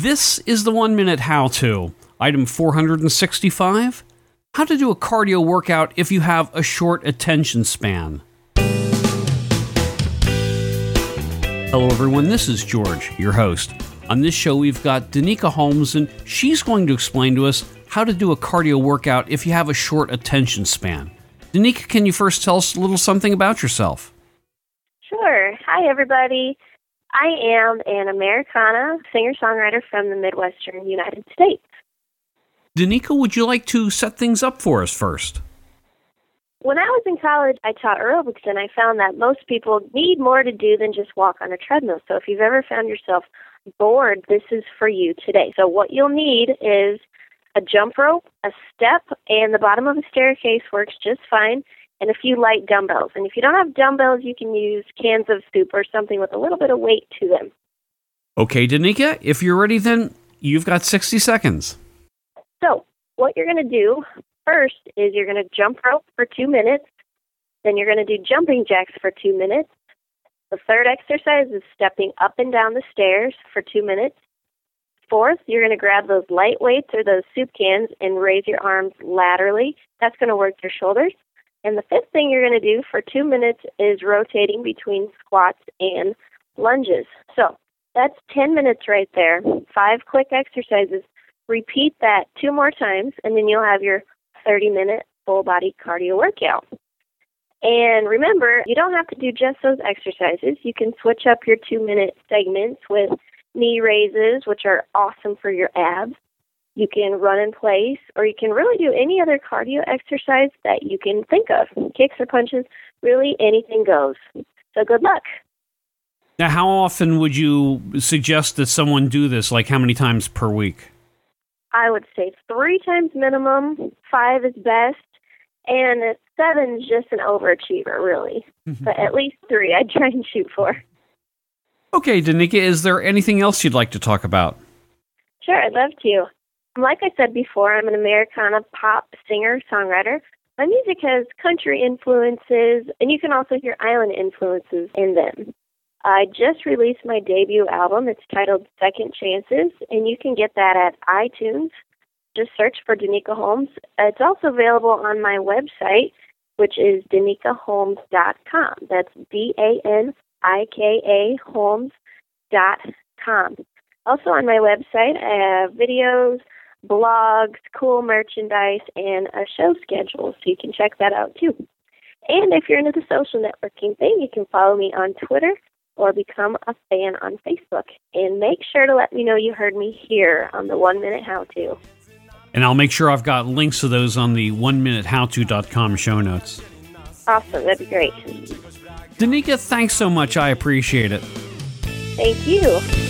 This is the one minute how to. Item 465 How to do a cardio workout if you have a short attention span. Hello, everyone. This is George, your host. On this show, we've got Danika Holmes, and she's going to explain to us how to do a cardio workout if you have a short attention span. Danika, can you first tell us a little something about yourself? Sure. Hi, everybody. I am an Americana singer songwriter from the Midwestern United States. Danika, would you like to set things up for us first? When I was in college, I taught aerobics, and I found that most people need more to do than just walk on a treadmill. So if you've ever found yourself bored, this is for you today. So what you'll need is a jump rope, a step, and the bottom of a staircase works just fine and a few light dumbbells. And if you don't have dumbbells, you can use cans of soup or something with a little bit of weight to them. Okay, Danika, if you're ready, then you've got 60 seconds. So, what you're going to do first is you're going to jump rope for two minutes. Then you're going to do jumping jacks for two minutes. The third exercise is stepping up and down the stairs for two minutes. Fourth, you're going to grab those light weights or those soup cans and raise your arms laterally. That's going to work your shoulders. And the fifth thing you're going to do for two minutes is rotating between squats and lunges. So that's 10 minutes right there. Five quick exercises. Repeat that two more times, and then you'll have your 30 minute full body cardio workout. And remember, you don't have to do just those exercises. You can switch up your two minute segments with knee raises, which are awesome for your abs. You can run in place, or you can really do any other cardio exercise that you can think of. Kicks or punches, really anything goes. So good luck. Now, how often would you suggest that someone do this? Like, how many times per week? I would say three times minimum, five is best, and seven is just an overachiever, really. Mm-hmm. but at least three I'd try and shoot for. Okay, Danika, is there anything else you'd like to talk about? Sure, I'd love to. Like I said before, I'm an Americana pop singer songwriter. My music has country influences, and you can also hear island influences in them. I just released my debut album. It's titled Second Chances, and you can get that at iTunes. Just search for Danika Holmes. It's also available on my website, which is danikaholmes.com. That's D A N I K A Holmes.com. Also on my website, I have videos, blogs, cool merchandise, and a show schedule, so you can check that out too. And if you're into the social networking thing, you can follow me on Twitter or become a fan on Facebook. And make sure to let me know you heard me here on the One Minute How To. And I'll make sure I've got links to those on the one minute howto.com show notes. Awesome, that'd be great. Danika, thanks so much. I appreciate it. Thank you.